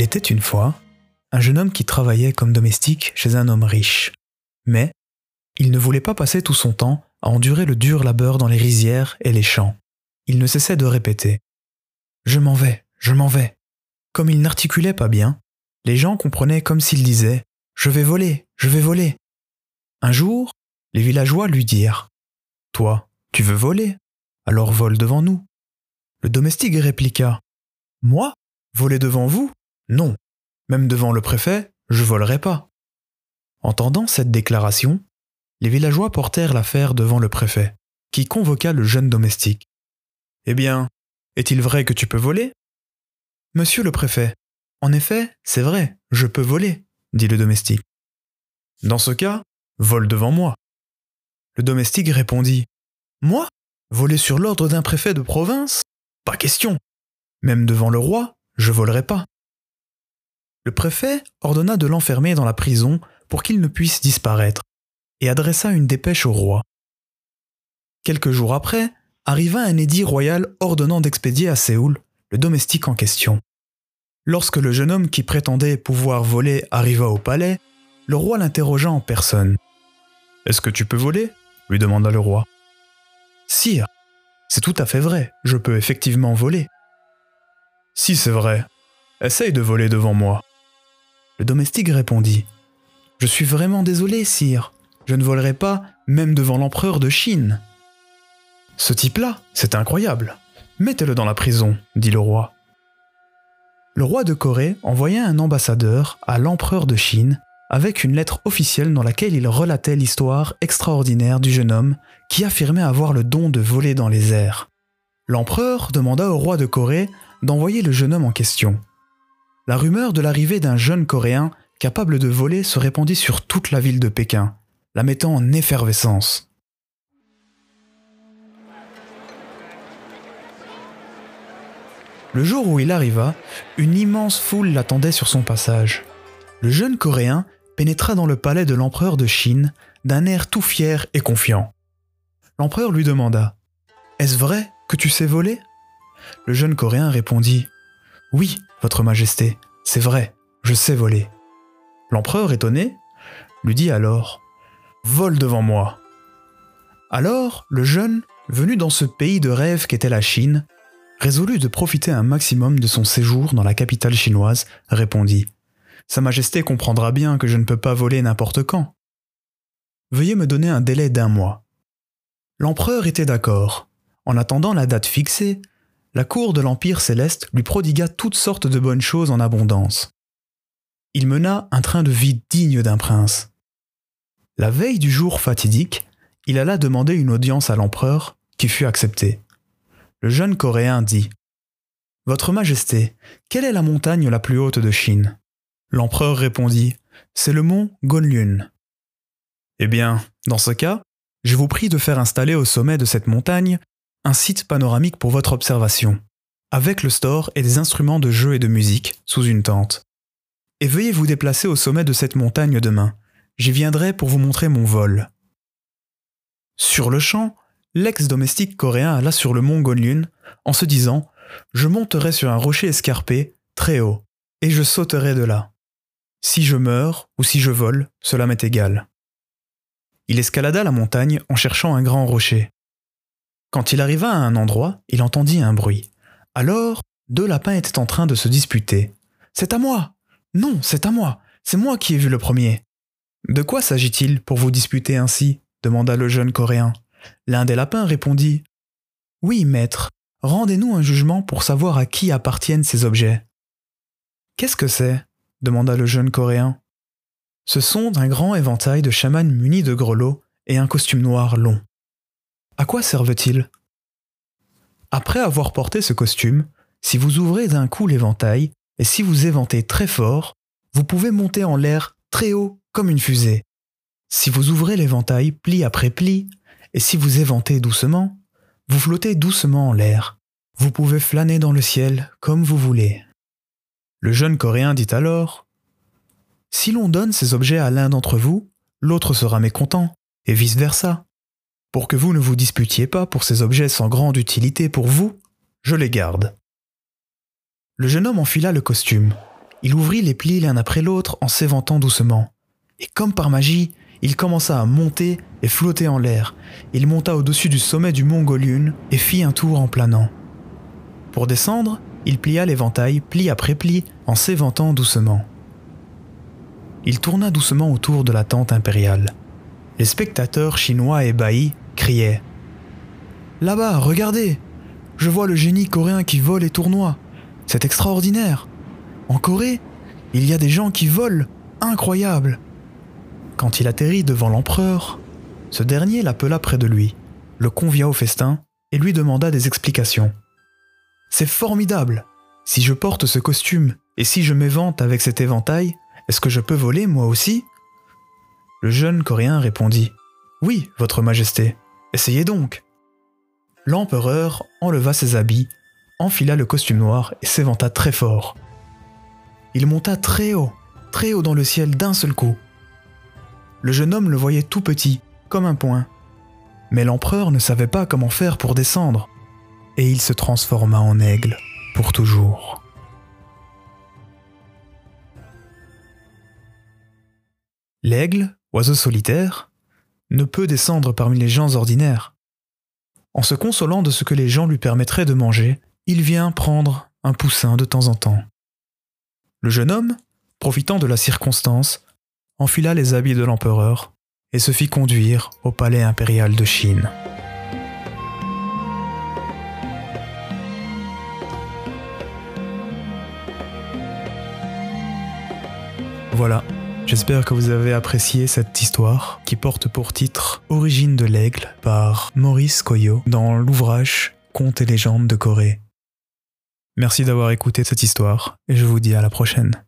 Il était une fois un jeune homme qui travaillait comme domestique chez un homme riche. Mais il ne voulait pas passer tout son temps à endurer le dur labeur dans les rizières et les champs. Il ne cessait de répéter ⁇ Je m'en vais, je m'en vais ⁇ Comme il n'articulait pas bien, les gens comprenaient comme s'il disait ⁇ Je vais voler, je vais voler ⁇ Un jour, les villageois lui dirent ⁇ Toi, tu veux voler? Alors vole devant nous. Le domestique répliqua ⁇ Moi Voler devant vous? Non. Même devant le préfet, je volerai pas. Entendant cette déclaration, les villageois portèrent l'affaire devant le préfet, qui convoqua le jeune domestique. Eh bien, est-il vrai que tu peux voler? Monsieur le préfet, en effet, c'est vrai, je peux voler, dit le domestique. Dans ce cas, vole devant moi. Le domestique répondit Moi? Voler sur l'ordre d'un préfet de province? Pas question. Même devant le roi, je volerai pas. Le préfet ordonna de l'enfermer dans la prison pour qu'il ne puisse disparaître, et adressa une dépêche au roi. Quelques jours après, arriva un édit royal ordonnant d'expédier à Séoul le domestique en question. Lorsque le jeune homme qui prétendait pouvoir voler arriva au palais, le roi l'interrogea en personne. Est-ce que tu peux voler? lui demanda le roi. Sire, c'est tout à fait vrai, je peux effectivement voler. Si c'est vrai, essaye de voler devant moi. Le domestique répondit. Je suis vraiment désolé, sire. Je ne volerai pas, même devant l'empereur de Chine. Ce type-là, c'est incroyable. Mettez-le dans la prison, dit le roi. Le roi de Corée envoya un ambassadeur à l'empereur de Chine avec une lettre officielle dans laquelle il relatait l'histoire extraordinaire du jeune homme qui affirmait avoir le don de voler dans les airs. L'empereur demanda au roi de Corée d'envoyer le jeune homme en question. La rumeur de l'arrivée d'un jeune Coréen capable de voler se répandit sur toute la ville de Pékin, la mettant en effervescence. Le jour où il arriva, une immense foule l'attendait sur son passage. Le jeune Coréen pénétra dans le palais de l'empereur de Chine d'un air tout fier et confiant. L'empereur lui demanda Est-ce vrai que tu sais voler? Le jeune Coréen répondit Oui, Votre Majesté, c'est vrai, je sais voler. L'empereur, étonné, lui dit alors Vole devant moi. Alors, le jeune, venu dans ce pays de rêve qu'était la Chine, résolu de profiter un maximum de son séjour dans la capitale chinoise, répondit sa Majesté comprendra bien que je ne peux pas voler n'importe quand. Veuillez me donner un délai d'un mois. L'empereur était d'accord. En attendant la date fixée, la cour de l'Empire céleste lui prodigua toutes sortes de bonnes choses en abondance. Il mena un train de vie digne d'un prince. La veille du jour fatidique, il alla demander une audience à l'empereur, qui fut acceptée. Le jeune Coréen dit Votre Majesté, quelle est la montagne la plus haute de Chine? L'empereur répondit C'est le mont Gonlyun. Eh bien, dans ce cas, je vous prie de faire installer au sommet de cette montagne un site panoramique pour votre observation, avec le store et des instruments de jeu et de musique sous une tente. Et veuillez vous déplacer au sommet de cette montagne demain. J'y viendrai pour vous montrer mon vol. Sur le champ, l'ex-domestique coréen alla sur le mont Gonlyun en se disant Je monterai sur un rocher escarpé, très haut, et je sauterai de là. Si je meurs ou si je vole, cela m'est égal. Il escalada la montagne en cherchant un grand rocher. Quand il arriva à un endroit, il entendit un bruit. Alors, deux lapins étaient en train de se disputer. C'est à moi Non, c'est à moi C'est moi qui ai vu le premier De quoi s'agit-il pour vous disputer ainsi? demanda le jeune Coréen. L'un des lapins répondit Oui, maître, rendez-nous un jugement pour savoir à qui appartiennent ces objets. Qu'est-ce que c'est? demanda le jeune Coréen. Ce sont un grand éventail de chamans munis de grelots et un costume noir long. À quoi servent-ils? Après avoir porté ce costume, si vous ouvrez d'un coup l'éventail et si vous éventez très fort, vous pouvez monter en l'air très haut comme une fusée. Si vous ouvrez l'éventail pli après pli, et si vous éventez doucement, vous flottez doucement en l'air. Vous pouvez flâner dans le ciel comme vous voulez. Le jeune Coréen dit alors Si l'on donne ces objets à l'un d'entre vous, l'autre sera mécontent, et vice-versa. Pour que vous ne vous disputiez pas pour ces objets sans grande utilité pour vous, je les garde. Le jeune homme enfila le costume. il ouvrit les plis l'un après l'autre en s'éventant doucement. Et comme par magie, il commença à monter et flotter en l'air. Il monta au-dessus du sommet du mont Golyun et fit un tour en planant. Pour descendre, il plia l'éventail pli après pli en s'éventant doucement. Il tourna doucement autour de la tente impériale. Les spectateurs chinois ébahis criaient ⁇ Là-bas, regardez. Je vois le génie coréen qui vole et tournoie. C'est extraordinaire. En Corée, il y a des gens qui volent. Incroyable !⁇ Quand il atterrit devant l'empereur, ce dernier l'appela près de lui, le convia au festin et lui demanda des explications. C'est formidable. Si je porte ce costume et si je m'évente avec cet éventail, est-ce que je peux voler moi aussi? Le jeune Coréen répondit. Oui, Votre Majesté, essayez donc. L'empereur enleva ses habits, enfila le costume noir et s'éventa très fort. Il monta très haut, très haut dans le ciel d'un seul coup. Le jeune homme le voyait tout petit, comme un point. Mais l'empereur ne savait pas comment faire pour descendre, et il se transforma en aigle pour toujours. L'aigle, oiseau solitaire, ne peut descendre parmi les gens ordinaires. En se consolant de ce que les gens lui permettraient de manger, il vient prendre un poussin de temps en temps. Le jeune homme, profitant de la circonstance, enfila les habits de l'empereur et se fit conduire au palais impérial de Chine. Voilà, J'espère que vous avez apprécié cette histoire qui porte pour titre Origine de l'aigle par Maurice Koyo dans l'ouvrage Contes et légendes de Corée. Merci d'avoir écouté cette histoire et je vous dis à la prochaine.